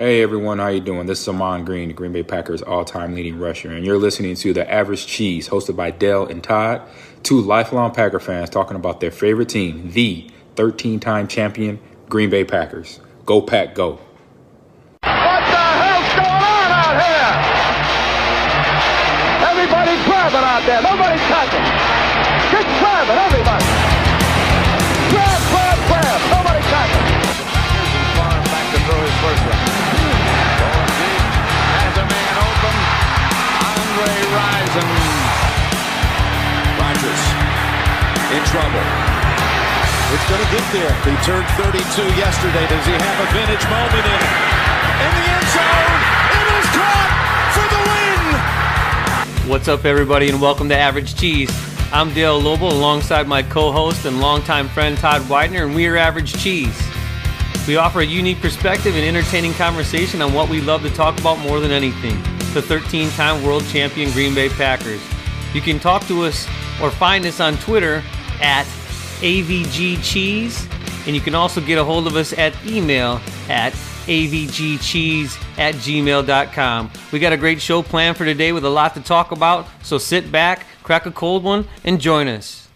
Hey everyone, how you doing? This is Ahman Green, the Green Bay Packers all-time leading rusher, and you're listening to The Average Cheese, hosted by Dell and Todd, two lifelong Packer fans talking about their favorite team, the 13-time champion Green Bay Packers. Go Pack, go! What the hell's going on out here? Everybody grab it out there. Nobody touching. Just grab it, everybody. Trouble. It's going to get there. He turned 32 yesterday. Does he have a vintage moment in? In the end zone. It is caught for the win. What's up, everybody, and welcome to Average Cheese. I'm Dale Lobo alongside my co host and longtime friend Todd Widener, and we are Average Cheese. We offer a unique perspective and entertaining conversation on what we love to talk about more than anything the 13 time world champion Green Bay Packers. You can talk to us or find us on Twitter at AVG Cheese, and you can also get a hold of us at email at avgcheese at gmail.com. We got a great show planned for today with a lot to talk about, so sit back, crack a cold one, and join us.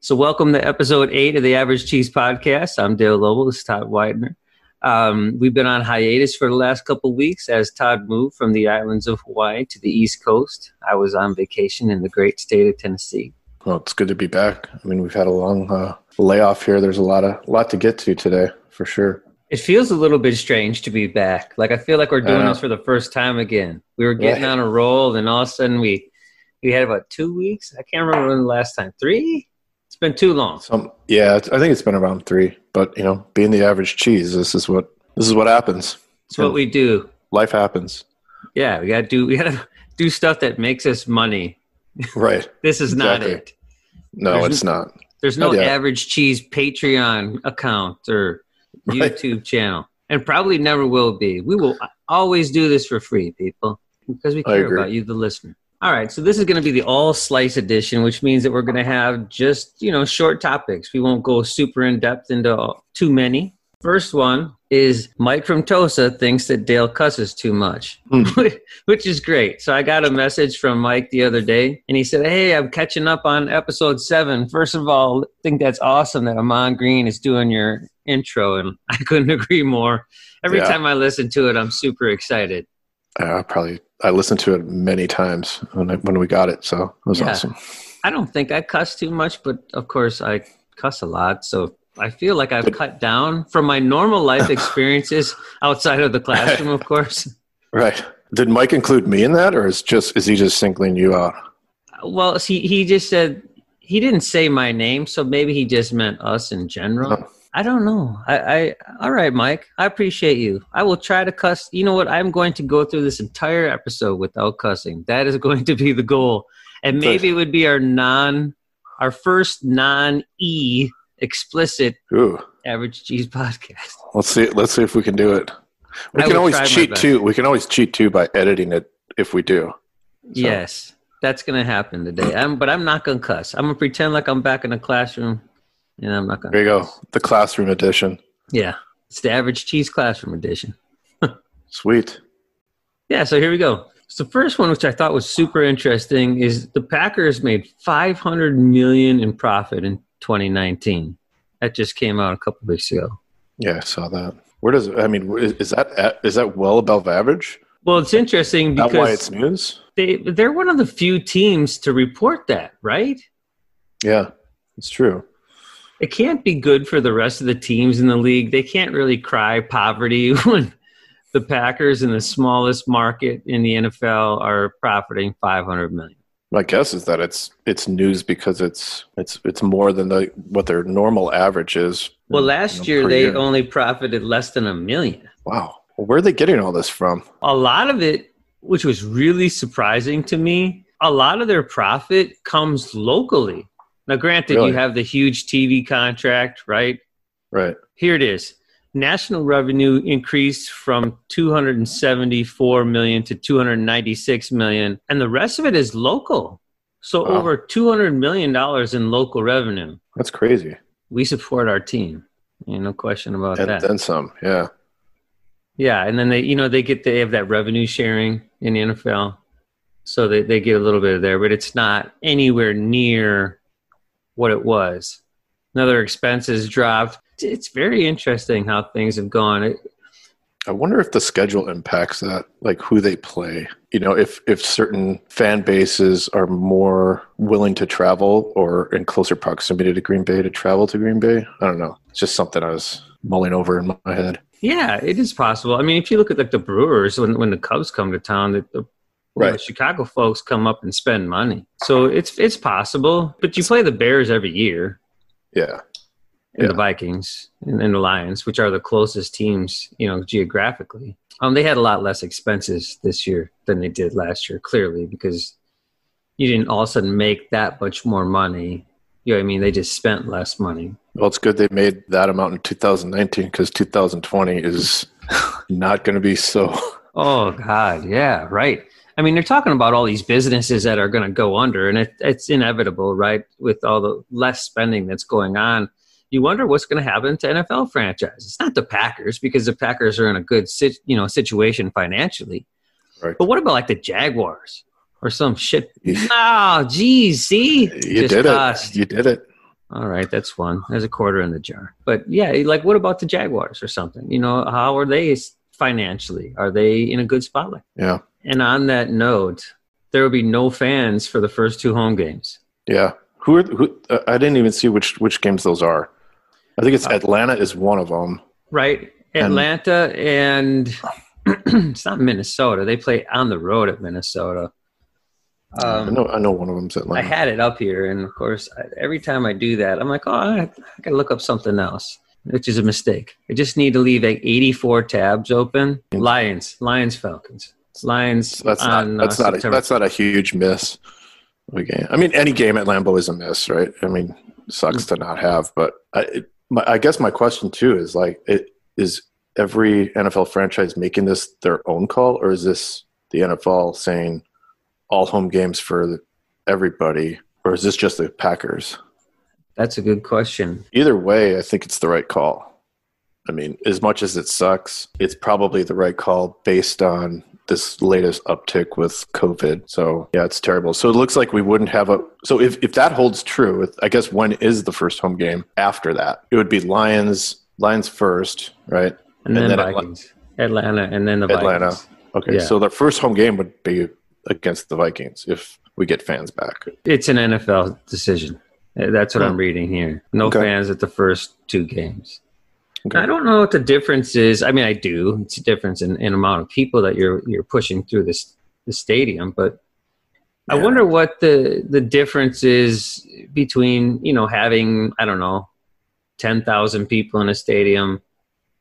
So, welcome to episode eight of the Average Cheese Podcast. I'm Dale Lobo. This is Todd Widener. Um, we've been on hiatus for the last couple weeks as Todd moved from the islands of Hawaii to the East Coast. I was on vacation in the great state of Tennessee. Well, it's good to be back. I mean, we've had a long uh, layoff here. There's a lot of lot to get to today, for sure. It feels a little bit strange to be back. Like I feel like we're doing Yeah. this for the first time again. We were getting Right. on a roll, and all of a sudden we we had about two weeks. I can't remember when the last time. Three? It's been too long. Some, yeah, it's, I think it's been around three. But you know, being the average cheese, this is what this is what happens. It's what we do. Life happens, Yeah, we gotta do. We gotta do stuff that makes us money. Right? This is not Exactly. it. No, There's it's not. There's no Not yet. average cheese Patreon account or Right. YouTube channel, and probably never will be. We will always do this for free, people, because we care about you, the listener. All right, so this is going to be the all slice edition, which means that we're going to have just you know short topics. We won't go super in depth into too many. First one is Mike from Tosa thinks that Dale cusses too much, Hmm. which is great. So I got a message from Mike the other day, and he said, "Hey, I'm catching up on episode seven. First of all, I think that's awesome that Ahman Green is doing your intro, and I couldn't agree more. Every Yeah. time I listen to it, I'm super excited. I probably I listened to it many times when I, when we got it, so it was Yeah. awesome. I don't think I cuss too much, but of course I cuss a lot, so." I feel like I've cut down from my normal life experiences outside of the classroom, of course. Right? Did Mike include me in that, or is just is he just singling you out? Well, he he just said he didn't say my name, so maybe he just meant us in general. Oh. I don't know. I, I all right, Mike. I appreciate you. I will try to cuss. You know what? I'm going to go through this entire episode without cussing. That is going to be the goal, and maybe it would be our non, our first non e explicit Ooh, average cheese podcast. let's see. Let's see if we can do it. We I can always cheat too. We can always cheat too by editing it if we do. Yes, that's gonna happen today. I'm, but I'm not gonna cuss. I'm gonna pretend like I'm back in the classroom, and I'm not gonna. There you go. The classroom edition. Yeah, it's the average cheese classroom edition. Sweet. Yeah, so here we go. So the first one, which I thought was super interesting, is the Packers made 500 million in profit in 2019. That just came out a couple weeks ago. Yeah, I saw that. Where does I mean is, that is that well above average? Well, it's interesting Not why because it's news. they they're one of the few teams to report that, right? Yeah, it's true. It can't be good for the rest of the teams in the league. They can't really cry poverty when the Packers in the smallest market in the NFL are profiting 500 million. My guess is that it's it's news because it's it's it's more than the what their normal average is. Well, you last know, year they only profited less than a million. wow. Well, where are they getting all this from? A lot of it, which was really surprising to me, a lot of their profit comes locally. Now, granted, Really? you have the huge TV contract, right? Right. Here it is. National revenue increased from 274 million to 296 million, and the rest of it is local. So Wow. over 200 million dollars in local revenue. That's crazy. We support our team. You know, no question about And that. then some. Yeah. Yeah, and then they, you know, they get they have that revenue sharing in the NFL, so they they get a little bit of there, but it's not anywhere near what it was. Another expenses dropped. It's very interesting how things have gone. It, I wonder if the schedule impacts that, like who they play. You know, if if certain fan bases are more willing to travel or in closer proximity to Green Bay to travel to Green Bay. I don't know. It's just something I was mulling over in my head. yeah, it is possible. I mean, if you look at like the Brewers when when the Cubs come to town, the, the you know, Chicago folks come up and spend money, so it's it's possible. But you play the Bears every year. Yeah. And the Vikings and, and the Lions, which are the closest teams, you know, geographically. Um, they had a lot less expenses this year than they did last year, clearly, because you didn't all of a sudden make that much more money. You know what I mean? They just spent less money. Well, it's good they made that amount in 2019 because 2020 is not going to be so. Oh God, yeah, right. I mean, they're talking about all these businesses that are going to go under, and it, it's inevitable, right? With all the less spending that's going on, you wonder what's going to happen to NFL franchises. It's not the Packers because the Packers are in a good, sit, you know, situation financially. Right. But what about like the Jaguars or some shit? Oh, geez, see, You did Discussed. it. You did it. All right, that's one. There's a quarter in the jar. But yeah, like what about the Jaguars or something? You know, how are they financially? Are they in a good spot? Like, Yeah. and on that note, there will be no fans for the first two home games. Yeah. Who are who? Uh, I didn't even see which which games those are. I think it's Atlanta is one of them. Right? Atlanta and it's not Minnesota. They play on the road at Minnesota. I Um, know I know one of them's I had it up here, and of course, I, every time I do that, I'm like, oh, I, I gotta look up something else, which is a mistake. I just need to leave like 84 tabs open. Lions, Lions, Falcons, Lions. that's not that's uh, not a, that's not a huge miss. game. I mean, any game at Lambeau is a miss, right? I mean, sucks to not have, but I, it, my, I guess my question too is like, it is every NFL franchise making this their own call, or is this the NFL saying all home games for everybody, or is this just the Packers? That's a good question. Either way, I think it's the right call. I mean, as much as it sucks, it's probably the right call based on this latest uptick with COVID. So, yeah, it's terrible. So, it looks like we wouldn't have a. So, if, if that holds true, I guess when is the first home game after that? It would be Lions, Lions first, right? And, And then, then Vikings, Atlanta, and then the Atlanta. Vikings. Okay. Yeah. So, the first home game would be against the Vikings if we get fans back. It's an NFL decision. That's what Hmm. I'm reading here. No Okay. fans at the first two games. Okay. I don't know what the difference is. I mean, I do. It's a difference in, in amount of people that you're you're pushing through this the stadium, but I wonder what the the difference is between you know having I don't know ten thousand people in a stadium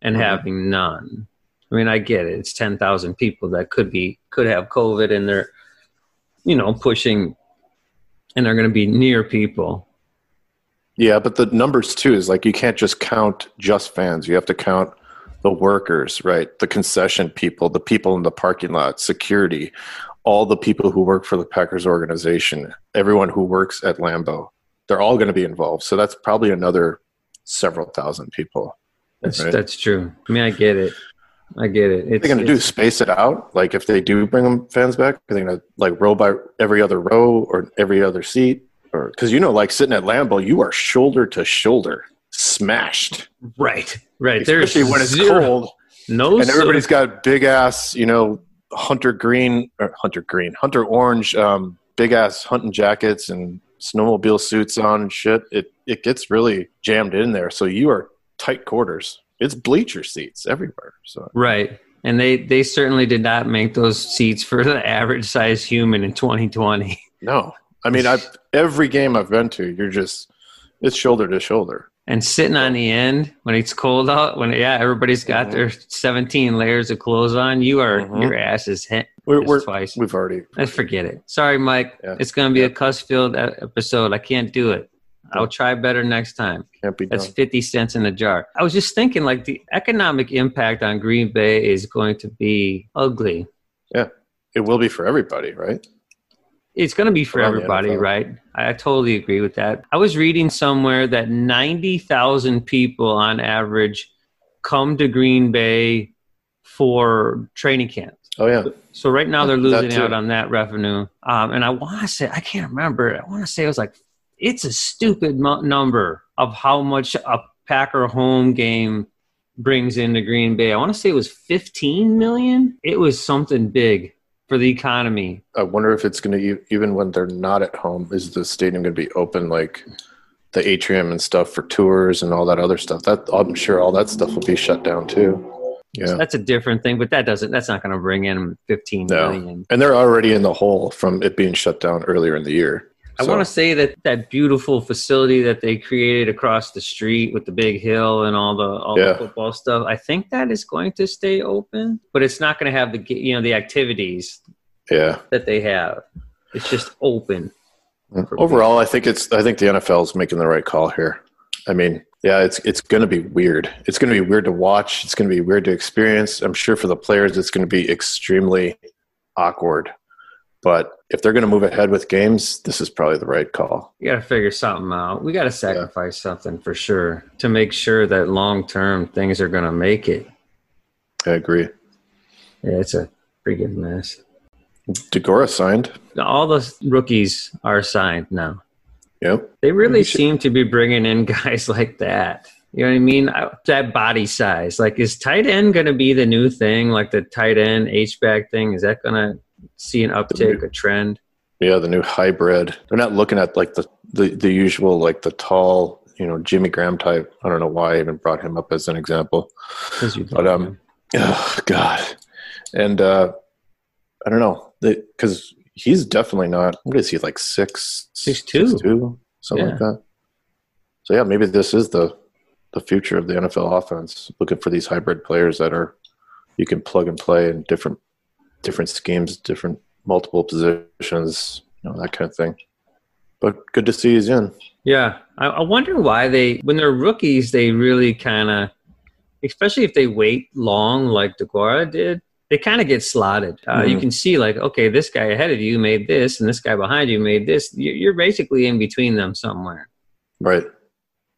and Mhm. having none. I mean, I get it. It's ten thousand people that could be could have COVID and they're you know pushing and they're going to be near people. Yeah, but the numbers too is like you can't just count just fans. You have to count the workers, right? The concession people, the people in the parking lot, security, all the people who work for the Packers organization, everyone who works at Lambeau. They're all going to be involved. So that's probably another several thousand people. That's Right. that's true. I mean, I get it. I get it. What are It's, they going to do? Space it out? Like if they do bring them fans back, are they going to like row by every other row or every other seat? Or because you know, like sitting at Lambeau, you are shoulder to shoulder, smashed. Right, right. There's Especially when it's zero- cold No, and everybody's so- got big ass, you know, hunter green or hunter green, hunter orange, um, big ass hunting jackets and snowmobile suits on and shit. It it gets really jammed in there. So you are tight quarters. It's bleacher seats everywhere. So right, and they they certainly did not make those seats for the average size human in 2020. no, I mean, I've every game I've been to, you're just it's shoulder to shoulder. And sitting on the end when it's cold out, when yeah, everybody's got Mhm. their 17 layers of clothes on. You are Mhm. your ass is hit We're, we're twice. we've already Let's forget it. Sorry, Mike. Yeah. It's going to be Yeah. a cuss filled episode. I can't do it. I'll try better next time. can't be That's done. 50 cents in a jar. I was just thinking, like, the economic impact on Green Bay is going to be ugly. Yeah. It will be for everybody, right? It's going to be for everybody, right? I, totally agree with that. I was reading somewhere that 90,000 people on average come to Green Bay for training camps. Oh yeah, So right now they're losing out on that revenue. Um, and I want to say I can't remember. I want to say it was like it's a stupid mo- number of how much a Packer home game brings into Green Bay. I want to say it was 15 million. It was something big for the economy. I wonder if it's going to even when they're not at home, is the stadium going to be open like the atrium and stuff for tours and all that other stuff? That I'm sure all that stuff will be shut down too. Yeah. That's a different thing, but that doesn't. That's not going to bring in 15 No. million. And they're already in the hole from it being shut down earlier in the year. I So, want to say that that beautiful facility that they created across the street with the big hill and all the all Yeah. the football stuff. I think that is going to stay open, but it's not going to have the you know the activities yeah. that they have. It's just open. Mm. Overall, I think it's I think the NFL is making the right call here. I mean, yeah, it's it's going to be weird. It's going to be weird to watch. It's going to be weird to experience. I'm sure for the players, it's going to be extremely awkward. But if they're going to move ahead with games, this is probably the right call. You got to figure something out. We got to sacrifice something for sure to make sure that long term things are going to make it. I agree. Yeah, it's a freaking mess. Deguara signed. All the rookies are signed now. Yep. They really seem to be bringing in guys like that. You know what I mean? I- That body size. Like, is tight end going to be the new thing? Like the tight end H back thing? Is that going to see an uptick, a trend? Yeah, the new hybrid. They're not looking at like the, the the usual like the tall, you know, Jimmy Graham type. I don't know why I even brought him up as an example. But um, oh God, and uh, I don't know because he's definitely not. What is he like six, 6'2"? two, something like that. So yeah, maybe this is the the future of the NFL offense. Looking for these hybrid players that are you can plug and play in different different schemes, different multiple positions, you know that kind of thing. But good to see he's in. Yeah, I, I wonder why they, when they're rookies, they really kind of, especially if they wait long like Deguara did, they kind of get slotted. Uh, You Mhm. can see like, okay, this guy ahead of you made this, and this guy behind you made this. You- You're basically in between them somewhere. Right.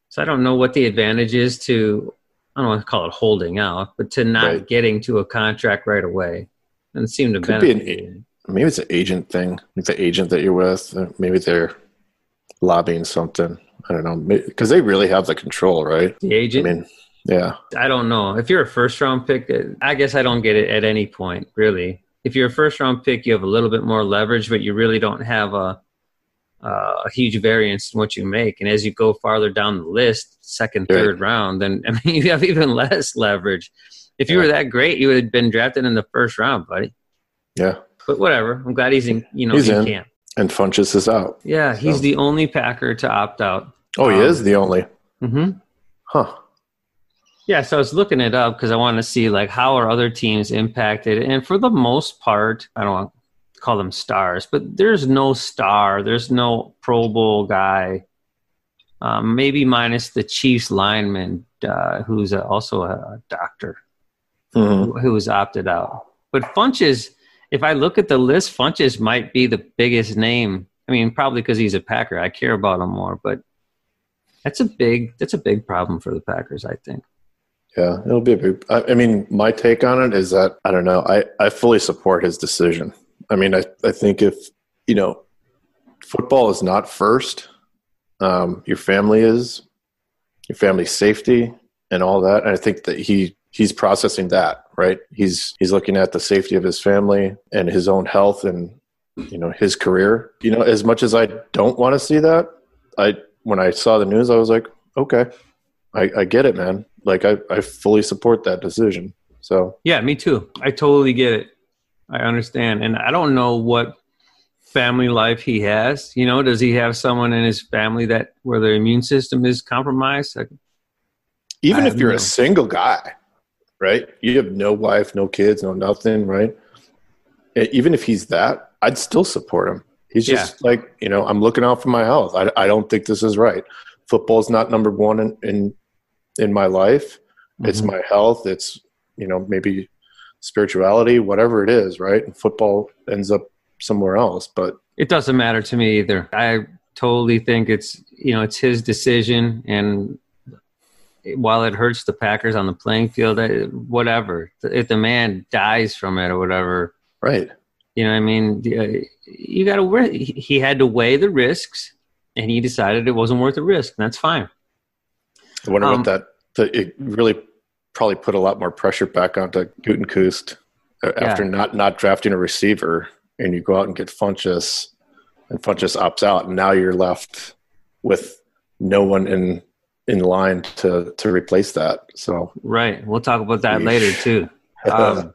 So I don't know what the advantage is to, I don't want to call it holding out, but to not Right. getting to a contract right away. And seem to Could be an Maybe it's an agent thing. Like the agent that you're with, maybe they're lobbying something. I don't know because they really have the control, right? the agent. I mean, yeah, I don't know. If you're a first round pick, uh, I guess I don't get it at any point, really. If you're a first round pick, you have a little bit more leverage, but you really don't have a, uh, a huge variance in what you make. And as you go farther down the list, second, Right. third round, then I mean, you have even less leverage. If you were that great, you would have been drafted in the first round, buddy. yeah. But whatever. I'm glad he's in, you know, He's in in. camp. And Funchess is out. Yeah, he's So- the only Packer to opt out. Oh, he Um, is the only. Mm-hmm. Huh. Yeah, so I was looking it up because I want to see like how are other teams impacted, and for the most part, I don't want to call them stars, but there's no star, there's no Pro Bowl guy, um, maybe minus the Chiefs lineman, uh, who's a, also a doctor Mhm. who, who was opted out. But Funchess, if I look at the list, Funchess might be the biggest name. I mean, probably because he's a Packer, I care about him more, but that's a big that's a big problem for the Packers, I think. Yeah, it'll be a big. I, I mean, my take on it is that I don't know. I I fully support his decision. I mean, I I think if you know, football is not first. Um, your family is, your family's safety and all that. And I think that he he's processing that right. He's he's looking at the safety of his family and his own health and you know his career. You know, as much as I don't want to see that, I when I saw the news, I was like, okay, I, I get it, man. Like I, I fully support that decision. So Yeah, me too. I totally get it. I understand. And I don't know what family life he has. You know, does he have someone in his family that where their immune system is compromised? Like, even I if you're no- a single guy, right? You have no wife, no kids, no nothing, right? Even if he's that, I'd still support him. He's just like, you know, I'm looking out for my health. I, I don't think this is right. Football's not number one in in, in my life. It's Mhm. my health. It's you know maybe spirituality, whatever it is, right? And football ends up somewhere else, but it doesn't matter to me either. I totally think it's you know it's his decision, and while it hurts the Packers on the playing field, whatever. If the man dies from it or whatever, Right. you know, what I mean, uh, you got to. He had to weigh the risks, and he decided it wasn't worth the risk. And that's fine. I wonder Um, what that, it really probably put a lot more pressure back onto Gutekunst uh, after not not drafting a receiver, and you go out and get Funchess, and Funchess opts out, and now you're left with no one in in line to to replace that. So Right. We'll talk about that later too. Um,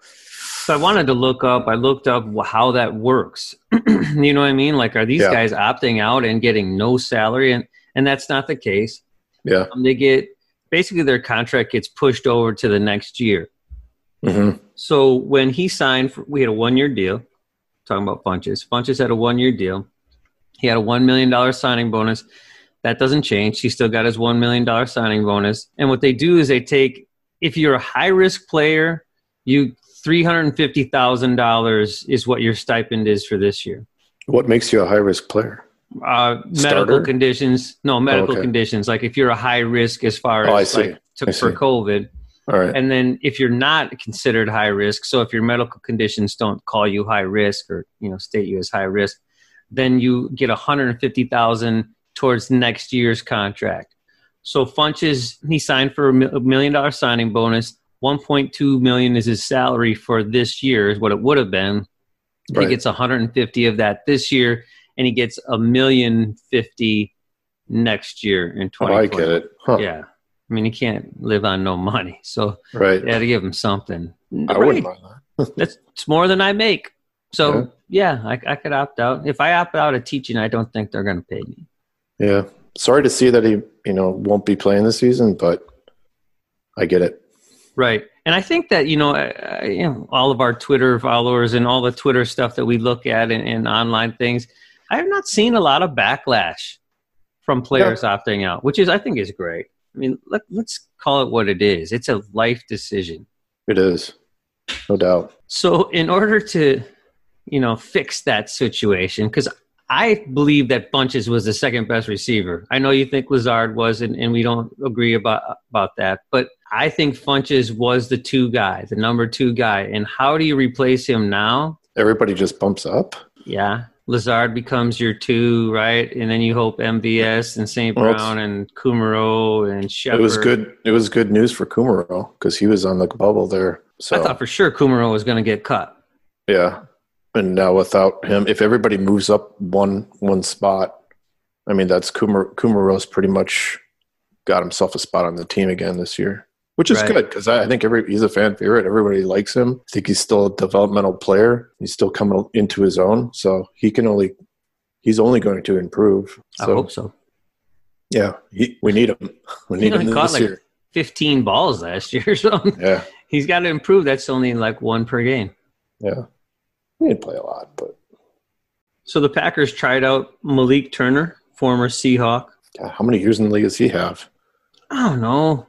so I wanted to look up. I looked up how that works. you know what I mean? Like, are these Yeah. guys opting out and getting no salary? And and that's not the case. yeah, Um, they get basically their contract gets pushed over to the next year. hmm So when he signed, for, we had a one year deal. Talking about Funchess. Funchess had a one year deal. He had a $1 million signing bonus. That doesn't change. He still got his $1 million signing bonus. And what they do is they take, if you're a high risk player, you $350,000 is what your stipend is for this year. what makes you a high risk player? Uh, medical Starter? conditions, no medical okay. conditions. Like if you're a high risk as far Oh, I as see. like to, for. COVID, All right, and then if you're not considered high risk, so if your medical conditions don't call you high risk or you know state you as high risk, then you get 150,000 towards next year's contract. So Funchess he signed for a million dollar signing bonus. 1.2 million is his salary for this year is what it would have been. He gets 150 of that this year and he gets a million 50 next year in oh, I 2020. get it. Huh. Yeah. I mean, he can't live on no money. So Right. you had to give him something. I Right. wouldn't mind that. That's it's more than I make. So yeah, I, I could opt out. If I opt out of teaching, I don't think they're going to pay me. Yeah. Sorry to see that he, you know, won't be playing this season, but I get it. Right. And I think that, you know, I, I, you know, all of our Twitter followers and all the Twitter stuff that we look at and, and online things, I have not seen a lot of backlash from players opting out, which is, I think is great. I mean, let, let's call it what it is. It's a life decision. It is. No doubt. So, in order to, you know, fix that situation, because I believe that Funchess was the second best receiver. I know you think Lazard was, and, and we don't agree about about that, but I think Funchess was the two guy, the number two guy. And how do you replace him now? Everybody just bumps up. Yeah, Lazard becomes your two, right? And then you hope MVS and St. Well, Brown and Kumerow and Shepard. It was good. It was good news for Kumerow because he was on the bubble there. So I thought for sure Kumerow was going to get cut. yeah, and now without him, if everybody moves up one one spot, I mean that's Kumar Kumerow's pretty much got himself a spot on the team again this year, which is Right. good because I, I think every he's a fan favorite. Everybody likes him. I think he's still a developmental player. He's still coming into his own, so he can only he's only going to improve. I So hope so. yeah, he, we need him. We need him this like year. 15 balls last year, so Yeah, he's got to improve. That's only like one per game. yeah. He didn't play a lot, but So the Packers tried out Malik Turner, former Seahawk. God, how many years in the league does he have? I don't know,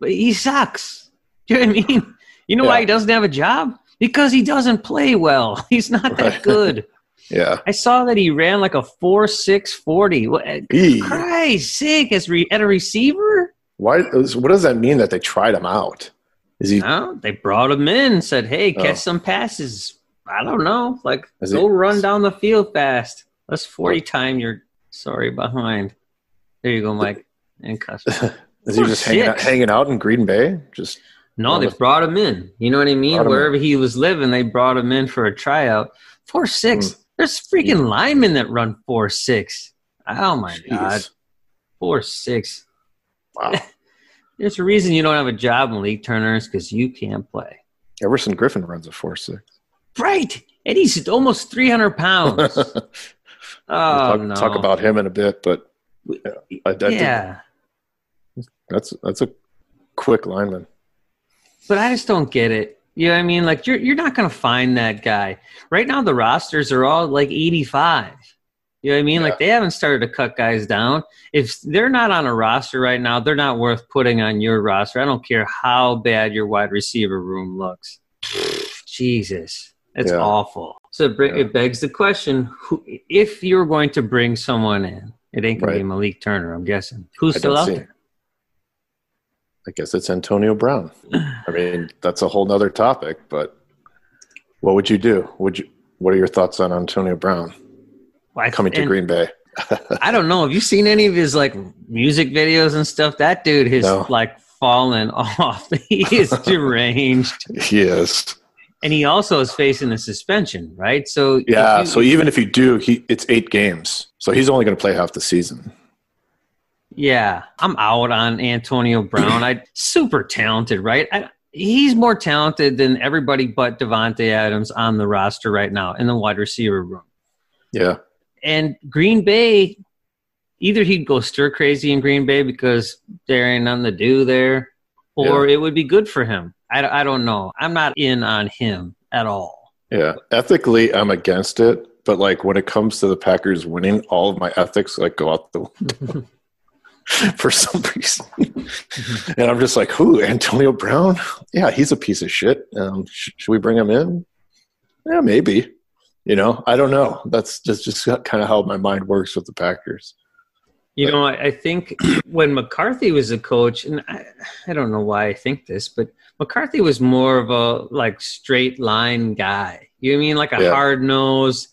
but he sucks. Do you know what I mean? You know why he doesn't have a job? Because he doesn't play well. He's not that good. Yeah. I saw that he ran like a four six forty. What? Eee. Christ, sick as re- at a receiver. Why? What does that mean that they tried him out? Is he? No, they brought him in, said, "Hey, oh. catch Oh. some passes." I don't know, like Is go he- run down the field fast. Let's forty time you're sorry behind. There you go, Mike. And cuss. Is he just hanging out, hanging out in Green Bay? Just No, they brought him in. You know what I mean? Wherever he was living, they brought him in for a tryout. Four six. Hmm. There's freaking linemen that run four six. Oh my Jeez. god, four six. wow. There's a reason you don't have a job in League Turners because you can't play. Everson Griffen runs a four six. Right, and he's almost 300 pounds. oh talk, no! talk about him in a bit, but yeah, I, I yeah, that's that's a quick lineman. but I just don't get it. You know what I mean? Like you're you're not gonna find that guy right now. The rosters are all like 85. You know what I mean? Like they haven't started to cut guys down. If they're not on a roster right now, they're not worth putting on your roster. I don't care how bad your wide receiver room looks. Jesus, it's Yeah. awful. So it, Yeah. it begs the question: who, if you're going to bring someone in, it ain't gonna be Malik Turner. I'm guessing. Who's I still out there? I guess it's Antonio Brown. I mean, that's a whole nother topic, but what would you do? Would you what are your thoughts on Antonio Brown Well, coming to Green Bay? I don't know. Have you seen any of his like music videos and stuff? That dude has No. like fallen off. he is deranged, Yes. And he also is facing a suspension, right? So Yeah. you- So even if you do, he it's eight games. So he's only going to play half the season. Yeah, I'm out on Antonio Brown. I super talented, right? I, he's more talented than everybody but Davante Adams on the roster right now in the wide receiver room. Yeah. And Green Bay, either he'd go stir crazy in Green Bay because there ain't nothing to do there, or it would be good for him. I, I don't know. I'm not in on him at all. Yeah. Ethically, I'm against it, but like when it comes to the Packers winning, all of my ethics like go out the window. For some reason, and I'm just like, "Who? Antonio Brown? Yeah, he's a piece of shit. Um, sh- should we bring him in? Yeah, maybe. You know, I don't know. That's just just kind of how my mind works with the Packers. You know, I, I think when McCarthy was a coach, and I, I don't know why I think this, but McCarthy was more of a like straight line guy. You know I mean? Like a Yeah. hard nose,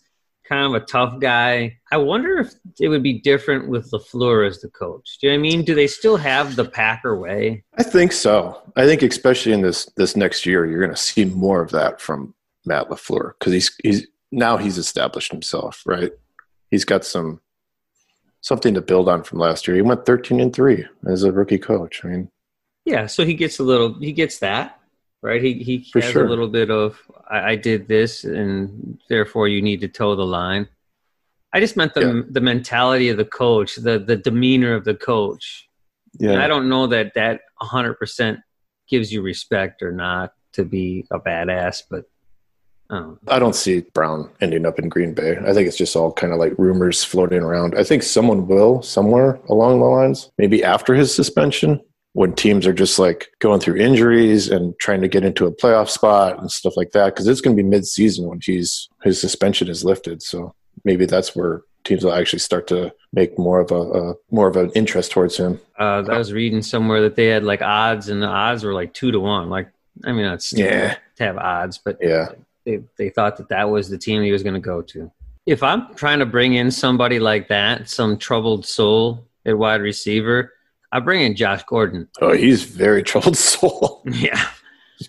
kind of a tough guy. I wonder if it would be different with LaFleur as the coach. Do you know I mean? Do they still have the Packer way? I think so. I think especially in this this next year, you're going to see more of that from Matt LaFleur because he's he's now he's established himself, right? He's got some something to build on from last year. He went 13 and three as a rookie coach. I mean, Yeah, so he gets a little. He gets that right. He he has sure. a little bit of I, I did this, and therefore you need to toe the line. I just meant the Yeah. the mentality of the coach, the the demeanor of the coach. And yeah, I don't know that that 100 percent gives you respect or not to be a badass, but um, I don't see Brown ending up in Green Bay. I think it's just all kind of like rumors floating around. I think someone will somewhere along the lines, maybe after his suspension, when teams are just like going through injuries and trying to get into a playoff spot and stuff like that. Because it's going to be mid-season when he's his suspension is lifted. So maybe that's where teams will actually start to make more of a, a more of an interest towards him. uh, I was reading somewhere that they had like odds, and the odds were like two to one. Like, I mean, that's Yeah. to have odds, but Yeah, they they thought that that was the team he was going to go to. If I'm trying to bring in somebody like that, some troubled soul at wide receiver, I bring in Josh Gordon. oh, he's very troubled soul. Yeah,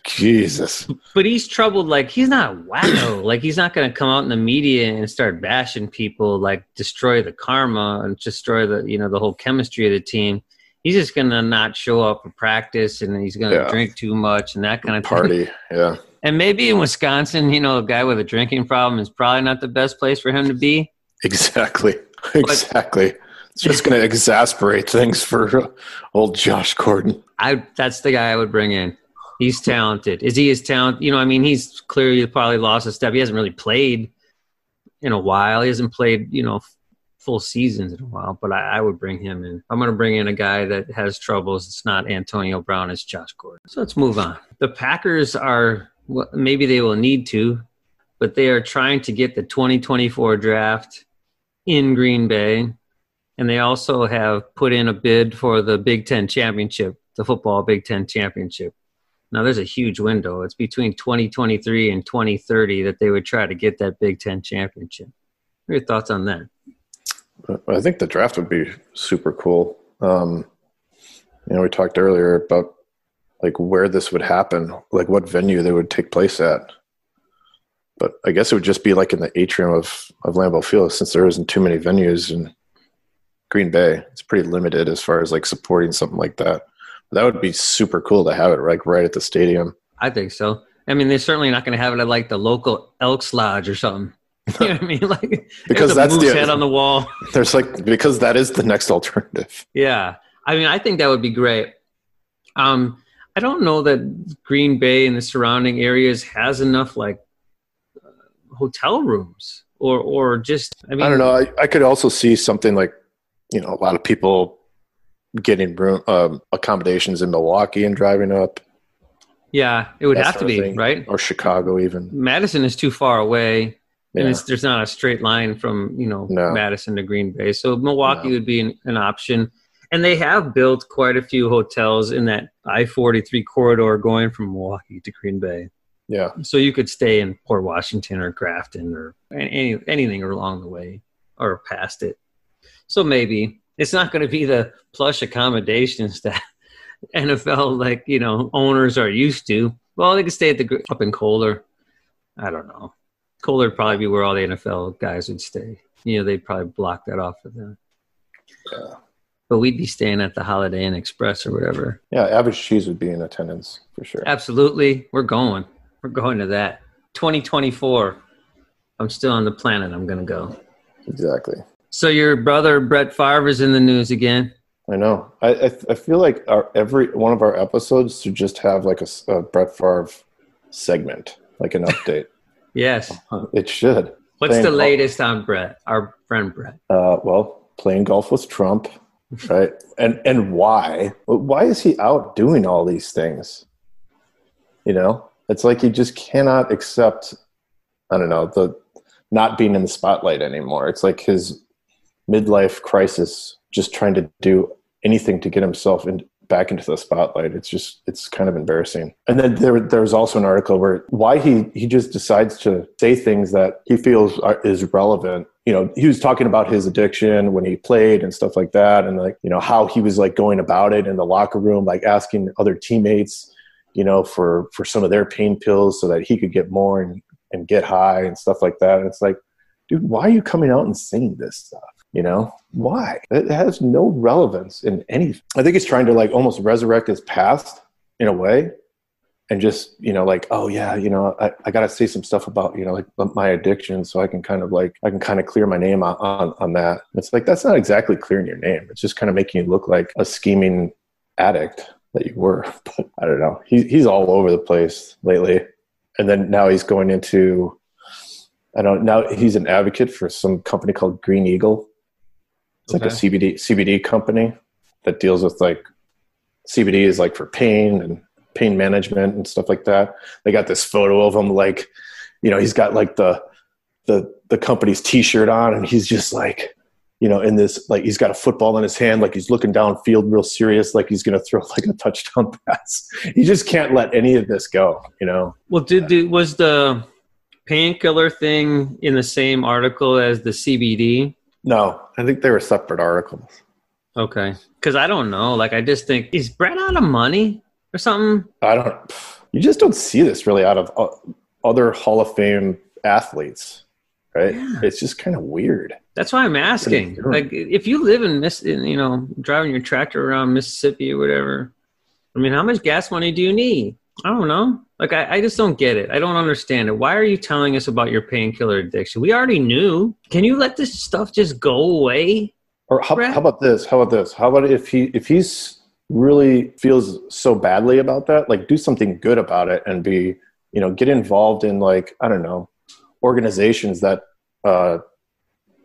Jesus, but he's troubled. Like he's not wacko. like he's not going to come out in the media and start bashing people. Like destroy the karma and destroy the you know the whole chemistry of the team. He's just going to not show up for practice and he's going to Yeah. drink too much and that kind of thing. party. Yeah, And maybe in Wisconsin, you know, a guy with a drinking problem is probably not the best place for him to be. Exactly. Exactly. It's just going to exasperate things for uh, old Josh Gordon. I that's the guy I would bring in. He's talented. Is he as talented? You know, I mean, he's clearly probably lost a step. He hasn't really played in a while. He hasn't played, you know, full seasons in a while. But I, I would bring him in. I'm going to bring in a guy that has troubles. It's not Antonio Brown. It's Josh Gordon. So let's move on. The Packers are well, maybe they will need to, but they are trying to get the 2024 draft in Green Bay. And they also have put in a bid for the Big Ten championship, the football Big Ten championship. Now, there's a huge window. It's between 2023 and 2030 that they would try to get that Big Ten championship. What are your thoughts on that? I think the draft would be super cool. Um, you know, we talked earlier about like where this would happen, like what venue they would take place at. But I guess it would just be like in the atrium of, of Lambeau Field since there isn't too many venues in Green Bay. It's pretty limited as far as like supporting something like that. But That would be super cool to have it like right at the stadium. I think so. I mean, they're certainly not going to have it at like the local Elks Lodge or something. You know what I mean? Like Because that's the- head on the wall. There's like because that is the next alternative. Yeah, I mean, I think that would be great. Um, I don't know that Green Bay and the surrounding areas has enough like uh, hotel rooms or or just. I mean, I don't know. I, I could also see something like, you know, a lot of people getting room um, accommodations in Milwaukee and driving up, Yeah, it would have to be thing. right. or Chicago even. Madison is too far away, and Yeah. it's, there's not a straight line from you know No. Madison to Green Bay. So Milwaukee No. would be an, an option. And they have built quite a few hotels in that I 43 corridor going from Milwaukee to Green Bay. Yeah. So you could stay in Port Washington or Grafton or any, anything along the way or past it. So maybe it's not going to be the plush accommodations that NFL like you know owners are used to. Well, they could stay at the up in Kohler. I don't know. Kohler would probably be where all the NFL guys would stay. You know, they'd probably block that off for them. But we'd be staying at the Holiday Inn Express or whatever. Yeah. Average cheese would be in attendance for sure. Absolutely, we're going. We're going to that. 2024. I'm still on the planet. I'm going to go. Exactly. So your brother Brett Favre is in the news again. I know. I I, I feel like our every one of our episodes should just have like a Brett Favre segment, like an update. Yes. it should. What's Playing the golf- latest on Brett? Our friend Brett. Uh, well, playing golf with Trump, right? and and why? Why is he out doing all these things? You know, it's like he just cannot accept. I don't know the not being in the spotlight anymore. It's like his midlife crisis, just trying to do anything to get himself in, back into the spotlight. It's just it's kind of embarrassing. And then there there was also an article where why he he just decides to say things that he feels are, is relevant. You know, he was talking about his addiction when he played and stuff like that, and like you know how he was like going about it in the locker room, like asking other teammates, you know, for for some of their pain pills so that he could get more and and get high and stuff like that. And it's like, dude, why are you coming out and saying this stuff? You know, why? It has no relevance in any. I think he's trying to like almost resurrect his past in a way, and just you know, like, oh yeah, you know, I, I got to say some stuff about you know like my addiction, so I can kind of like I can kind of clear my name on, on on that. It's like that's not exactly clearing your name. It's just kind of making you look like a scheming addict that you were. But I don't know. He, he's all over the place lately, and then now he's going into. I don't now he's an advocate for some company called Green Eagle. It's like a CBD CBD company that deals with like CBD is like for pain and pain management and stuff like that. They got this photo of him like, you know, he's got like the the the company's T-shirt on, and he's just like, you know, in this like he's got a football in his hand, like he's looking downfield real serious, like he's gonna throw like a touchdown pass. He just can't let any of this go, you know. Well, did the, was the painkiller thing in the same article as the CBD? No, I think they were separate articles. Okay, because I don't know. Like, I just think is Brett out of money or something? I don't. You just don't see this really out of uh, other Hall of Fame athletes, right? It's just kind of weird. That's why I'm asking. Like, if you live in Miss, in, you know, driving your tractor around Mississippi or whatever, I mean, how much gas money do you need? I don't know. Like, I, I just don't get it. I don't understand it. Why are you telling us about your painkiller addiction? We already knew. Can you let this stuff just go away? Or how, how about this? How about this? How about if he if he's really feels so badly about that, like do something good about it and be you know get involved in like I don't know organizations that uh,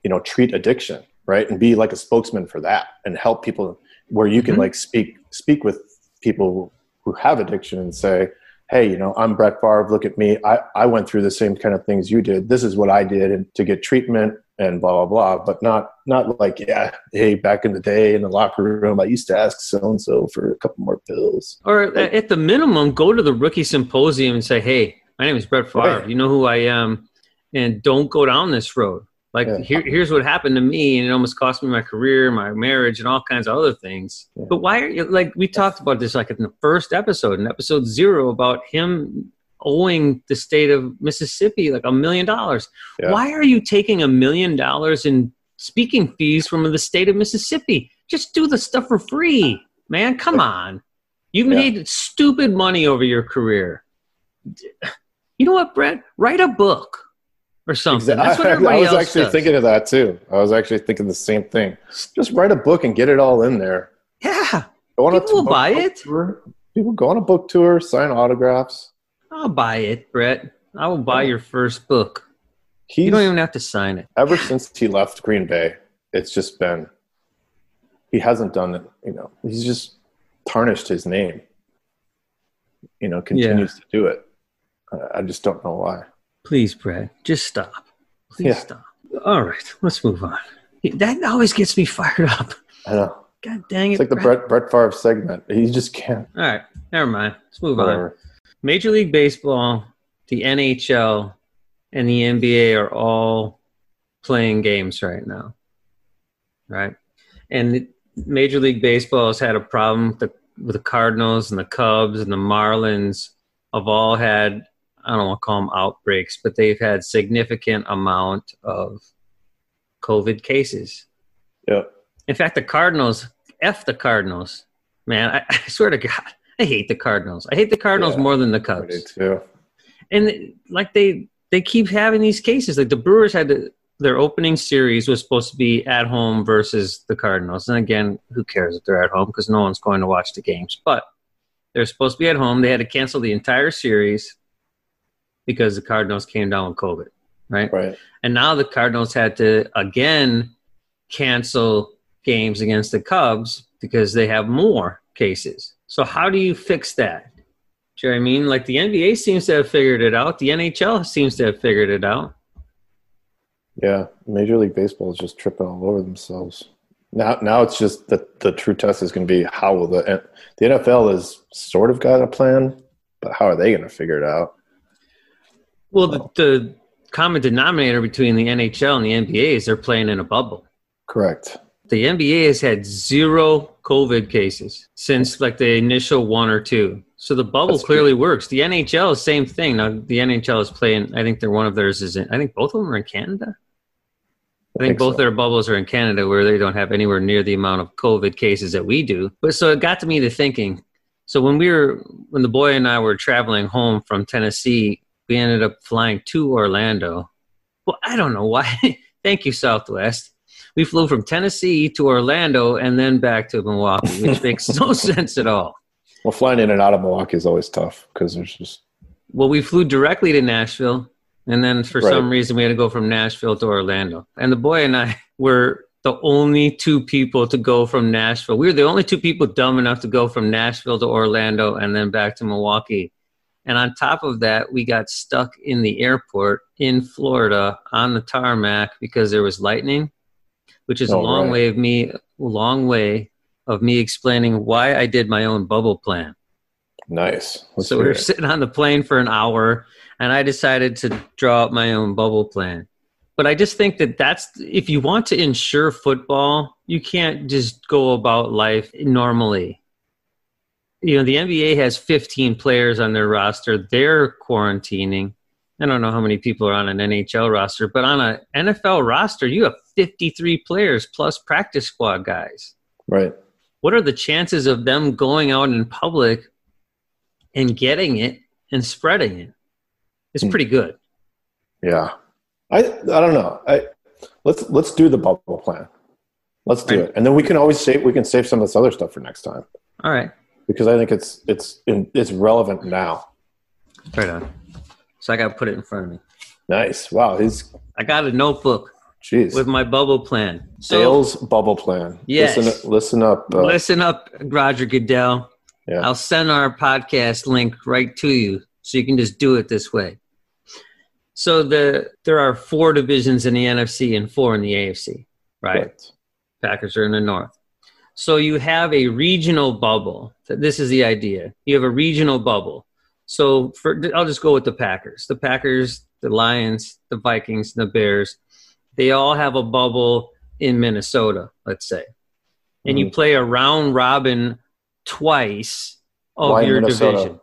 you know treat addiction right and be like a spokesman for that and help people where you can Mhm. like speak speak with people who have addiction and say hey you know i'm brett Favre. look at me I, I went through the same kind of things you did this is what i did and to get treatment and blah blah blah but not not like yeah hey back in the day in the locker room i used to ask so and so for a couple more pills Or a- at the minimum, go to the rookie symposium and say, "Hey, my name is Brett Favre. Right. You know who I am, and don't go down this road. Like, Yeah. here, here's what happened to me, and it almost cost me my career, my marriage, and all kinds of other things. Yeah. But why are you like we talked about this like in the first episode, in episode zero, about him owing the state of Mississippi like a million dollars. Why are you taking a million dollars in speaking fees from the state of Mississippi? Just do the stuff for free, man. Come on. You Yeah. made stupid money over your career. You know what, Brett? Write a book or something. That's what I everybody was else actually does. thinking of that too. I was actually thinking the same thing. Just write a book and get it all in there. yeah, Go People will buy it. Tour. People go on a book tour, sign autographs. I'll buy it, Brett. I will buy your first book. He's You don't even have to sign it. ever since he left Green Bay, it's just been he hasn't done it. You know, he's just tarnished his name. You know, continues to do it. I- I just don't know why. Please, Brett, just stop. Please Yeah. stop. All right, let's move on. That always gets me fired up. I know. God dang it. It's like the Brett. Brett Favre segment. He just can't. All right, never mind. Let's move on. Major League Baseball, the NHL, and the NBA are all playing games right now. Right? And Major League Baseball has had a problem with the, with the Cardinals and the Cubs and the Marlins have all had, I don't want to call them outbreaks, but they've had significant amount of COVID cases. Yeah. In fact, the Cardinals, F the Cardinals. Man, I, I swear to God, I hate the Cardinals. I hate the Cardinals Yeah, more than the Cubs too. and like they they keep having these cases like the brewers had to, their opening series was supposed to be at home versus the cardinals and again who cares if they're at home because no one's going to watch the games but they're supposed to be at home they had to cancel the entire series because the cardinals came down with covid right Right. and now the cardinals had to again cancel games against the cubs because they have more cases so how do you fix that do you know what I mean? Like the NBA seems to have figured it out. The NHL seems to have figured it out. Yeah. Major League Baseball is just tripping all over themselves. Now, now it's just that the true test is going to be how will the the NFL has sort of got a plan, but how are they going to figure it out? Well, the, oh. the common denominator between the NHL and the NBA is they're playing in a bubble. Correct. The NBA has had zero COVID cases since like the initial one or two. So the bubble That's clearly works. The NHL is same thing. Now the NHL is playing. I think they're one of theirs is in. I think both of them are in Canada. I think, think both so. their bubbles are in Canada, where they don't have anywhere near the amount of COVID cases that we do. But so it got to me to thinking. So when we were, when the boy and I were traveling home from Tennessee, we ended up flying to Orlando. Well, I don't know why. Thank you, Southwest. We flew from Tennessee to Orlando and then back to Milwaukee, which makes no sense at all. Well, flying in and out of Milwaukee is always tough because there's just Well, we flew directly to Nashville, and then for Right. some reason we had to go from Nashville to Orlando. And the boy and I were the only two people to go from Nashville. We were the only two people dumb enough to go from Nashville to Orlando and then back to Milwaukee. And on top of that, we got stuck in the airport in Florida on the tarmac because there was lightning, which is a Oh, long right. way of me, long way of me explaining why I did my own bubble plan. nice. Let's So we were it. sitting on the plane for an hour, and I decided to draw up my own bubble plan. But I just think that that's if you want to ensure football, you can't just go about life normally. You know, the NBA has 15 players on their roster. They're quarantining. I don't know how many people are on an NHL roster, but on an NFL roster, you have 53 players plus practice squad guys right. what are the chances of them going out in public and getting it and spreading it? It's Hmm. pretty good. Yeah. I I don't know. I let's let's do the bubble plan. Let's do Right. it, and then we can always save we can save some of this other stuff for next time All right, because I think it's it's in, it's relevant now. right on. So I got to put it in front of me. Nice. Wow. He's I got a notebook jeez. with my bubble plan. So Sales bubble plan. Yes. Listen, listen up. Uh, listen up, Roger Goodell. Yeah. I'll send our podcast link right to you so you can just do it this way. So the there are four divisions in the NFC and four in the AFC, right? right. Packers are in the north. So you have a regional bubble. This is the idea. You have a regional bubble. So for I'll just go with the Packers. The Packers, the Lions, the Vikings, the Bears, they all have a bubble in Minnesota, let's say. And you Mhm. play a round robin twice of Why your Minnesota? division.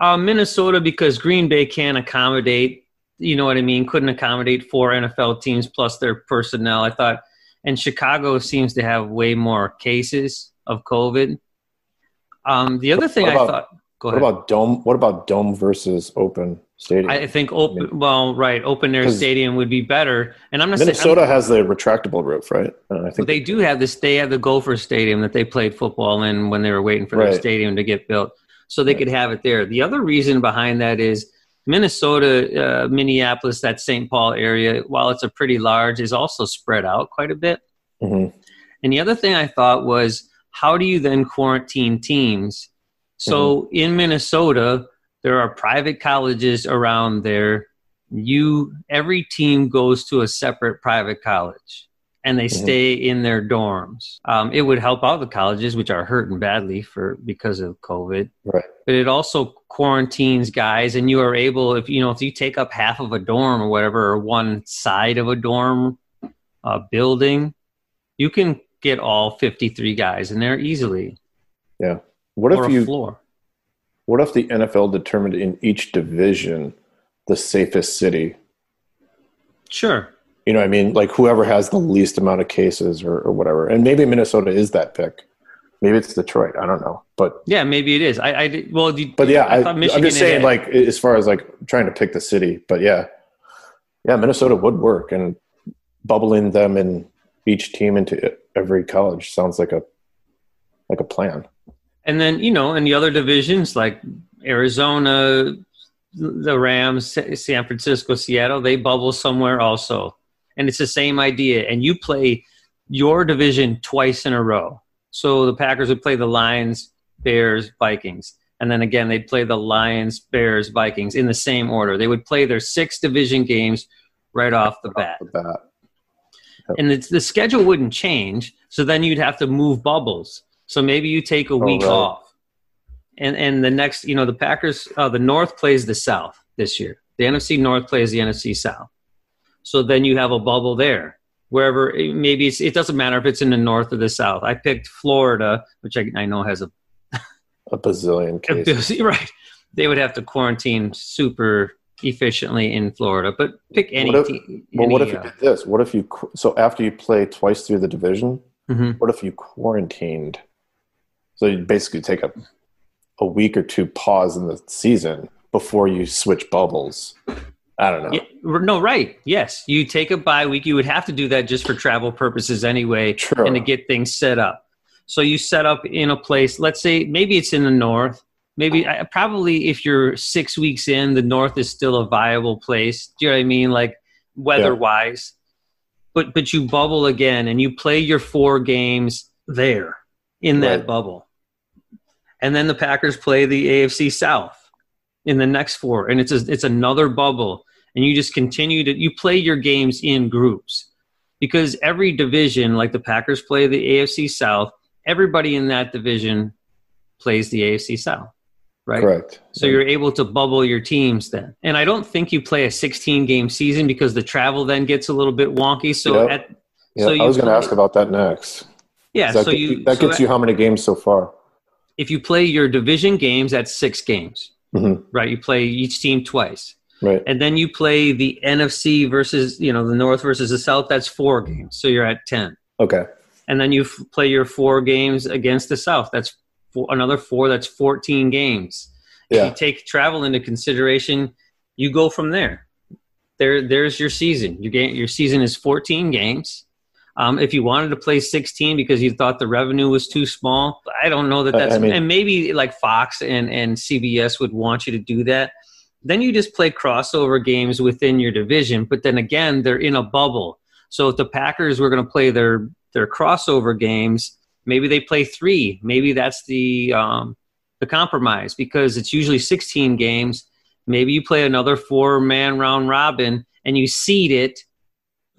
Uh, Minnesota because Green Bay can't accommodate, you know what I mean, couldn't accommodate four NFL teams plus their personnel. I thought, and Chicago seems to have way more cases of COVID. Um, the other thing What I about- thought, go What ahead. about dome? What about dome versus open stadium? I think open, well, right, open air stadium would be better. And I'm not saying Minnesota has the retractable roof, right? And I But think they do have this. They have the Gopher Stadium that they played football in when they were waiting for their stadium to get built, so they could have it there. The other reason behind that is Minnesota, uh, Minneapolis, that St. Paul area. While it's a pretty large, is also spread out quite a bit. Mhm. And the other thing I thought was, how do you then quarantine teams? So in Minnesota, there are private colleges around there. You every team goes to a separate private college, and they Mhm. stay in their dorms. Um, it would help out the colleges, which are hurting badly for because of COVID. Right. But it also quarantines guys, and you are able, if you know, if you take up half of a dorm or whatever, or one side of a dorm uh, building, you can get all fifty-three guys in there easily, Yeah. What if you? floor. What if the NFL determined in each division the safest city? Sure. You know, what I mean, like whoever has the least amount of cases or, or whatever. And maybe Minnesota is that pick. Maybe it's Detroit. I don't know, but Yeah, maybe it is. I, I did, well, you, but yeah, I, thought I'm just saying, like as far as like trying to pick the city. But yeah, yeah, Minnesota would work, and bubbling them in each team into every college sounds like a like a plan. And then, you know, in the other divisions like Arizona, the Rams, San Francisco, Seattle, they bubble somewhere also. And it's the same idea. And you play your division twice in a row. So the Packers would play the Lions, Bears, Vikings. And then again, they'd play the Lions, Bears, Vikings in the same order. They would play their six division games right off the bat With that. and it's, the schedule wouldn't change. So then you'd have to move bubbles. So maybe you take a week right. off, and and the next, you know, the Packers, uh, the North plays the South this year. The NFC North plays the NFC South. So then you have a bubble there. Wherever maybe it doesn't matter if it's in the North or the South. I picked Florida, which I, I know has a A bazillion cases. right. They would have to quarantine super efficiently in Florida, but pick any. What if- Well, what if you uh, did this? What if you so after you play twice through the division? mhm. What if you quarantined? So you basically take a a week or two pause in the season before you switch bubbles. I don't know. Yeah, no, right. Yes. You take a bye week. You would have to do that just for travel purposes anyway Sure. and to get things set up. So you set up in a place, let's say maybe it's in the north. Maybe I- probably if you're six weeks in, the north is still a viable place. Do you know what I mean? Like weather wise. But but you bubble again and you play your four games there in that Right. bubble. And then the Packers play the AFC South in the next four, and it's a, it's another bubble, and you just continue to you play your games in groups because every division, like the Packers play the AFC South, everybody in that division plays the AFC South, right? Correct. So you're able to bubble your teams then. And I don't think you play a 16 game season because the travel then gets a little bit wonky. So Yep. at Yeah, so I was going to ask about that next. yeah, that so you that so gets you how many games so far? if you play your division games, that's six games, Mhm. right? You play each team twice. Right. and then you play the NFC versus you know the North versus the South. That's four games, so you're at ten. Okay. And then you f- play your four games against the South. That's four, another four. That's fourteen games. If Yeah. you take travel into consideration, you go from there. There, there's your season. Your game, your season is fourteen games. Um, if you wanted to play 16 because you thought the revenue was too small, I don't know that that's I mean- and maybe like Fox and, and CBS would want you to do that. Then you just play crossover games within your division, but then again, they're in a bubble. So if the Packers were going to play their their crossover games, maybe they play three. Maybe that's the um, the compromise because it's usually 16 games. Maybe you play another four man round robin and you seed it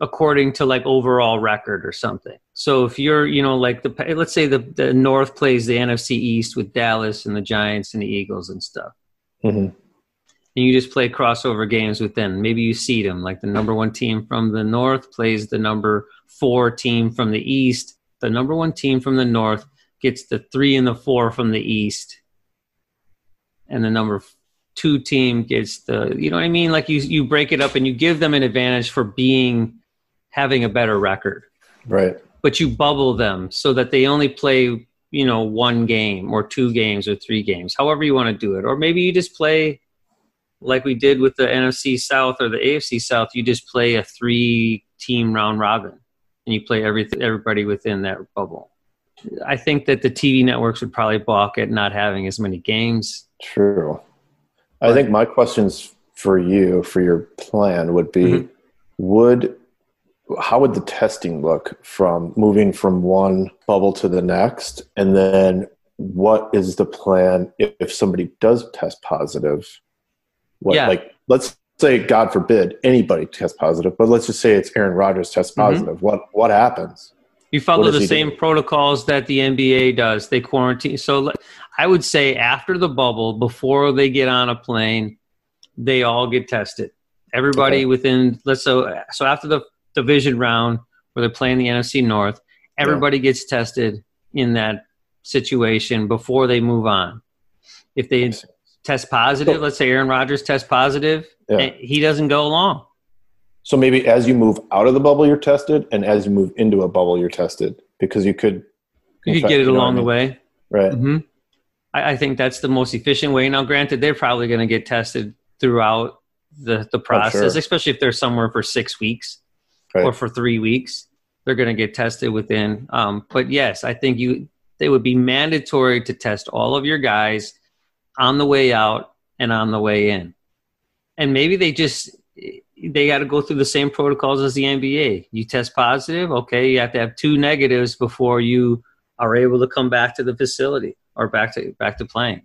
according to like overall record or something. So if you're, you know, like the let's say the, the North plays the NFC East with Dallas and the Giants and the Eagles and stuff. Mhm. And you just play crossover games with them. Maybe you seed them like the number one team from the North plays the number four team from the East. The number one team from the North gets the three and the four from the East. And the number two team gets the, you know what I mean? Like you, you break it up and you give them an advantage for being, having a better record Right. but you bubble them so that they only play you know one game or two games or three games however you want to do it or maybe you just play like we did with the NFC South or the AFC South you just play a three team round robin and you play every everybody within that bubble I think that the TV networks would probably balk at not having as many games True. I think my questions for you for your plan would be Mhm. would how would the testing look from moving from one bubble to the next and then what is the plan if, if somebody does test positive what Yeah. like let's say, God forbid, anybody tests positive, but let's just say it's Aaron Rodgers tests Mm-hmm. positive. What what happens? You follow the same do? protocols that the NBA does. They quarantine. So I would say after the bubble, before they get on a plane, they all get tested. Everybody Okay. within let's so so after the division round where they're playing the NFC North, everybody gets tested in that situation before they move on. If they test positive, let's say Aaron Rodgers tests positive, Yeah. eh, he doesn't go along. So maybe as you move out of the bubble, you're tested, and as you move into a bubble, you're tested because you could. You could get it know what I along the way. right? hmm I, I think that's the most efficient way. Now, granted, they're probably going to get tested throughout the the process, Oh, sure. especially if they're somewhere for six weeks Right. or for three weeks. They're going to get tested within. Um, but yes, I think you they would be mandatory to test all of your guys on the way out and on the way in, and maybe they just they got to go through the same protocols as the NBA. You test positive, okay, you have to have two negatives before you are able to come back to the facility or back to back to playing,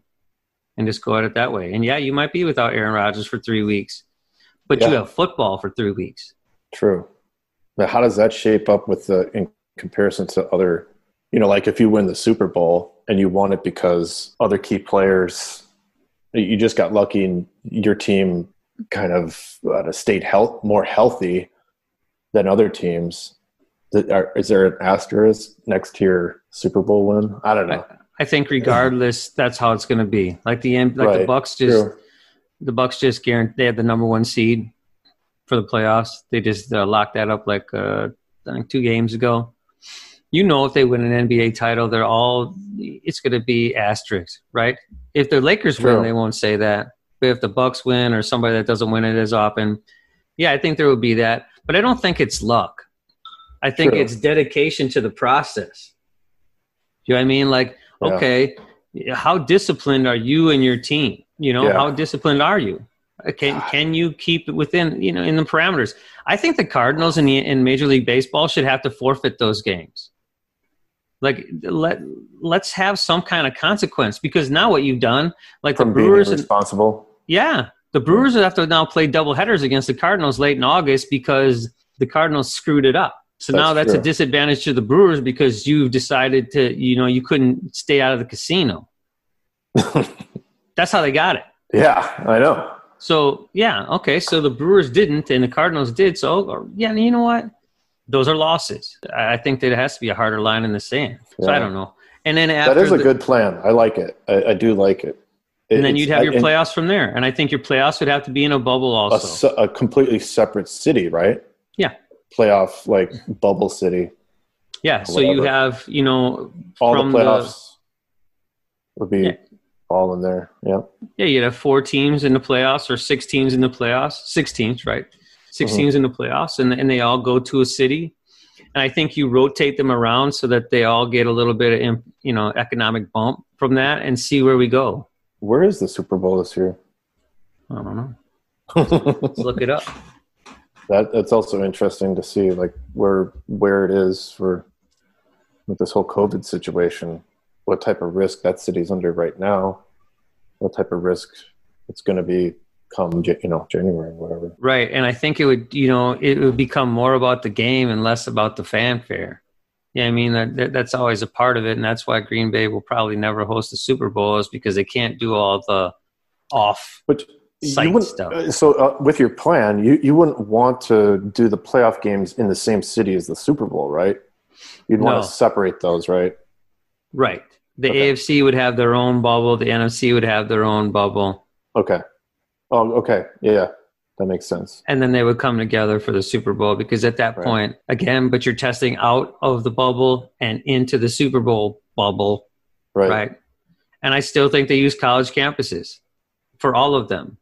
and just go at it that way. And yeah, you might be without Aaron Rodgers for three weeks, but you have football for three weeks. True. But how does that shape up with the in comparison to other? You know, like if you win the Super Bowl and you won it because other key players, you just got lucky and your team kind of uh, stayed health more healthy than other teams. Is there an asterisk next to your Super Bowl win? I don't know. I think regardless, that's how it's going to be. Like the like the Bucks just True. the Bucks just guarantee they have the number one seed for the playoffs. They just uh, locked that up like uh, I think two games ago. You know, if they win an NBA title, they're all it's going to be asterisk, right? If the Lakers True. win, they won't say that. But if the Bucks win or somebody that doesn't win it as often, yeah, I think there would be that. But I don't think it's luck. I think True. it's dedication to the process. Do you know what I mean? Like, Yeah. okay, how disciplined are you and your team? You know, Yeah. how disciplined are you? Uh, Can can you keep it within you know in the parameters? I think the Cardinals in the in Major League Baseball should have to forfeit those games. Like let let's have some kind of consequence because now what you've done, like From the Brewers responsible. yeah, the Brewers would have to now play double headers against the Cardinals late in August because the Cardinals screwed it up. So now That's that's a disadvantage to the Brewers because you've decided to, you know, you couldn't stay out of the casino. that's how they got it. Yeah, I know. So yeah, okay. So the Brewers didn't, and the Cardinals did. So yeah, you know what? Those are losses. I think that it has to be a harder line in the sand. So I don't know. And then after That is a the- good plan. I like it. I, I do like it. and then you'd have your I- playoffs from there. And I think your playoffs would have to be in a bubble A, also. se- a completely separate city, right? Yeah. Playoff like bubble city. Yeah, so you have, you know, All the playoffs would be Yeah. All in there. Yeah. yeah, you'd have four teams in the playoffs or six teams in the playoffs. Six teams, right? 6 Mhm. teams in the playoffs, and, and they all go to a city. And I think you rotate them around so that they all get a little bit of, you know, economic bump from that and see where we go. Where is the Super Bowl this year? I don't know. Let's look it up. that that's also interesting to see like where where it is for with this whole COVID situation. What type of risk that city's under right now? What type of risk it's going to be come you know January or whatever. Right. And I think it would, you know, it would become more about the game and less about the fanfare. Yeah, I mean that, that that's always a part of it, and that's why Green Bay will probably never host the Super Bowl is because they can't do all the off. But Site you stuff. uh, so uh, with your plan, you, you wouldn't want to do the playoff games in the same city as the Super Bowl, right? You'd want to separate those, right? Right. The Okay. AFC would have their own bubble. The NFC would have their own bubble, Okay. Oh, okay. Yeah, that makes sense. and then they would come together for the Super Bowl because at that Right. point, again, but you're testing out of the bubble and into the Super Bowl bubble, Right. right? And I still think they use college campuses for all of them.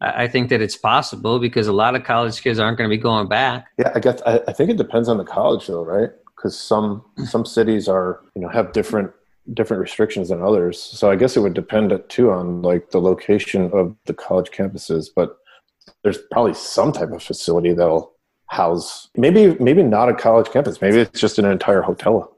I think that it's possible because a lot of college kids aren't going to be going back. Yeah, I guess I, I think it depends on the college though, right? Because some some cities are you know have different different restrictions than others. So I guess it would depend too on like the location of the college campuses. But there's probably some type of facility that'll house maybe maybe not a college campus. Maybe it's just an entire hotel.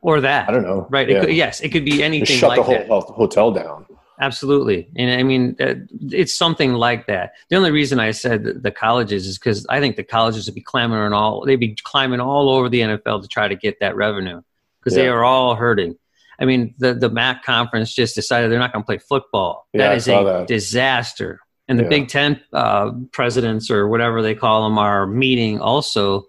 Or that. I don't know. Right. Yeah. It could, yes, it could be Just anything shut like the whole that. hotel down. Absolutely, and I mean uh, it's something like that. The only reason I said the, colleges is because I think the colleges would be clamoring all they'd be climbing all over the NFL to try to get that revenue because they are all hurting. I mean, the the MAC conference just decided they're not going to play football. Yeah, that is a that. disaster. And the Yeah. Big Ten uh, presidents or whatever they call them are meeting also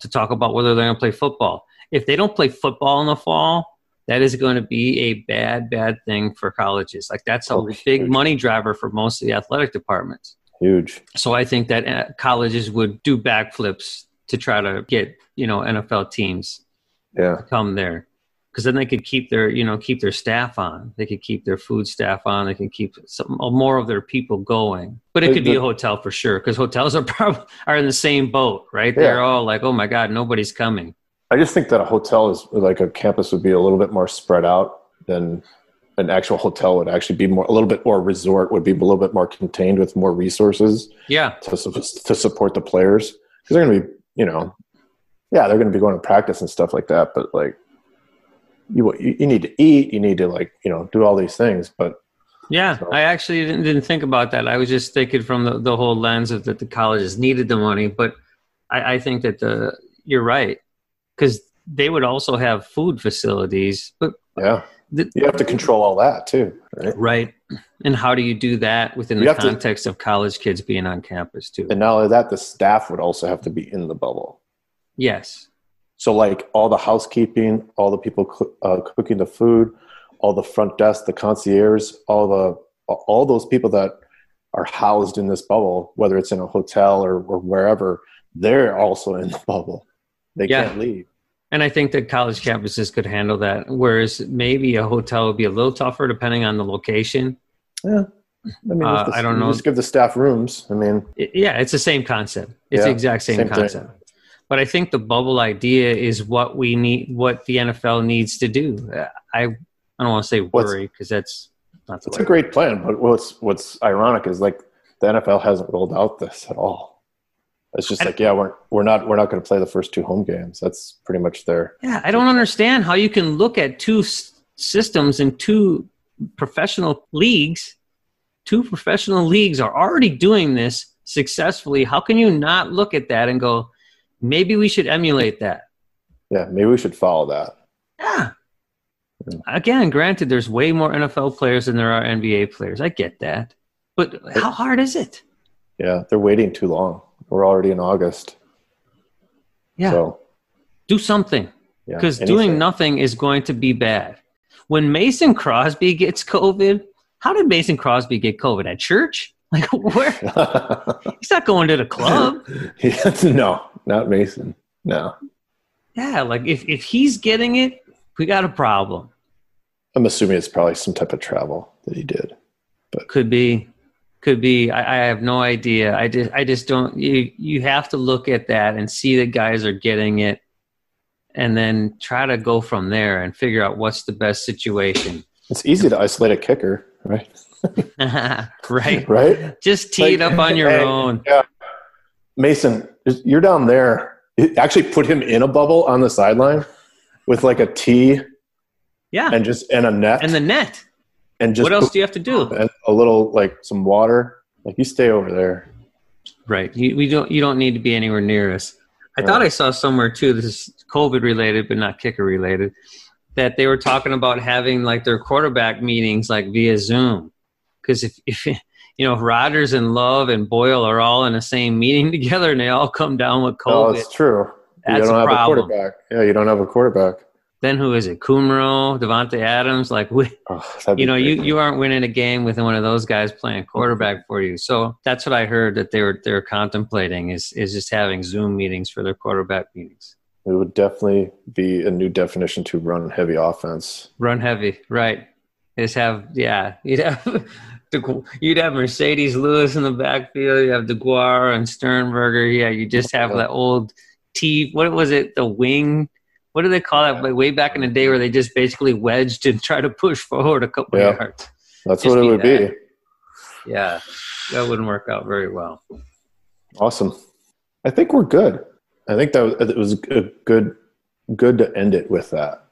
to talk about whether they're going to play football. If they don't play football in the fall, that is going to be a bad, bad thing for colleges. Like that's a Oh, big money driver for most of the athletic departments. Huge. So I think that uh, colleges would do backflips to try to get you know NFL teams Yeah. to come there because then they could keep their you know keep their staff on. They could keep their food staff on. They can keep some uh, more of their people going. But it could be a hotel for sure because hotels are probably are in the same boat, right? Yeah. They're all like, oh my god, nobody's coming. I just think that a hotel is like a campus would be a little bit more spread out than an actual hotel would actually be more a little bit more resort would be a little bit more contained with more resources Yeah, to to support the players because they're going to be you know yeah they're going to be going to practice and stuff like that but like you you need to eat you need to like you know do all these things but Yeah, So- I actually didn't, didn't think about that. I was just thinking from the, the whole lens of that the colleges needed the money, but I, I think that the you're right because they would also have food facilities, but yeah the, you have to control all that too right right. And how do you do that within You the have to- context of college kids being on campus too? and not only that the staff would also have to be in the bubble Yes, So like all the housekeeping, all the people uh, cooking the food, all the front desk, the concierge, all the all those people that are housed in this bubble, whether it's in a hotel or, or wherever, they're also in the bubble. They Yeah. can't leave. and I think that college campuses could handle that, whereas maybe a hotel would be a little tougher depending on the location. Yeah. I mean, Uh, the- I don't know. Just give the staff rooms. I mean, yeah, it's the same concept. It's the exact same, same thing. But I think the bubble idea is what we need, what the NFL needs to do. I I don't want to say worry because that's not the it's a great plan. But what's what's ironic is like the NFL hasn't rolled out this at all. It's just I- like, yeah, we're we're not we're not going to play the first two home games. That's pretty much their Yeah, I don't understand how you can look at two s- systems and two professional leagues. Two professional leagues are already doing this successfully. How can you not look at that and go, maybe we should emulate that? yeah. Maybe we should follow that. Yeah. Again, granted, there's way more NFL players than there are NBA players. I get that. But how hard is it? Yeah, they're waiting too long. We're already in August. Yeah. So, Do something. Because anything. doing nothing is going to be bad. When Mason Crosby gets COVID, how did Mason Crosby get COVID? At church? Like, where? He's not going to the club. No, not Mason. No. Yeah, like if, if he's getting it, we got a problem. I'm assuming it's probably some type of travel that he did. but Could be, could be. I, I have no idea. I just, I just don't. You, you have to look at that and see that guys are getting it, and then try to go from there and figure out what's the best situation. It's easy to isolate a kicker, right? right? Right? Just tee it up on your hey, own. Yeah. Mason, you're down there. Actually, put him in a bubble on the sideline with like a tee Yeah, and just and a net and the net. and just what else do you have to do? a little like some water. Like you stay over there. Right. You, we don't. You don't need to be anywhere near us. I Yeah. thought I saw somewhere too. This is COVID related, but not kicker related. That they were talking about having like their quarterback meetings like via Zoom. Because if, if you know if Rodgers and Love and Boyle are all in the same meeting together and they all come down with Oh, COVID, it's true. That's you don't a have problem. a quarterback. Yeah, you don't have a quarterback. then who is it? Kumerow, Davante Adams. Like we, Oh, you know, you, you aren't winning a game with one of those guys playing quarterback for you. So that's what I heard that they were they're contemplating is is just having Zoom meetings for their quarterback meetings. It would definitely be a new definition to run heavy offense. Run heavy, right? Is have yeah, you'd have the you'd have Marcedes Lewis in the backfield. You have Deguara and Sternberger. Yeah, you just have that old T. What was it? The wing. What do they call that? Like way back in the day, where they just basically wedged and try to push forward a couple Yeah. yards. That's Just what it would that. be. Yeah, that wouldn't work out very well. Awesome. I think we're good. I think that was, it was a good good to end it with that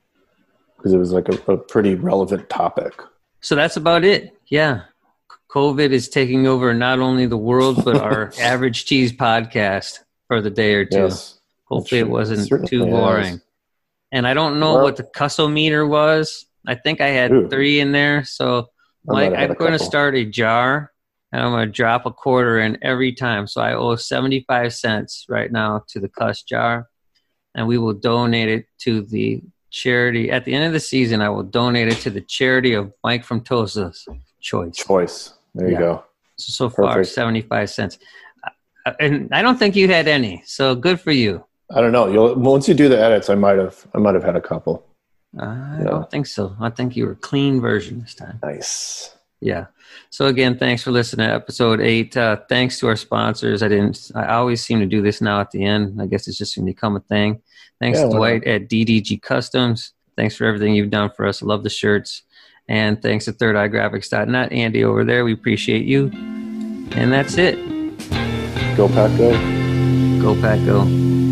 because it was like a, a pretty relevant topic. So that's about it. Yeah. COVID is taking over not only the world, but our average cheese podcast for the day or two. Yes. Hopefully it wasn't too boring. And I don't know Well- what the custometer was. I think I had Ooh. three in there. So Mike, I'm going to start a jar and I'm going to drop a quarter in every time. So I owe 75 cents right now to the cuss jar. And we will donate it to the charity. At the end of the season, I will donate it to the charity of Mike from Tosa's choice. Choice. There you Yeah. go. So, so far, 75 cents. Uh, And I don't think you had any. So good for you. I don't know. You'll once you do the edits, I might have. I might have had a couple. I Yeah. don't think so. I think you were clean version this time. Nice. Yeah. So again, thanks for listening to episode eight. Uh, thanks to our sponsors. I didn't. I always seem to do this now at the end. I guess it's just going to become a thing. Thanks Yeah, to Dwight at DDG Customs. Thanks for everything you've done for us. I love the shirts. And thanks to Third Eye Graphics.net. Andy over there, we appreciate you. And that's it. Go Pack Go. Go Pack Go.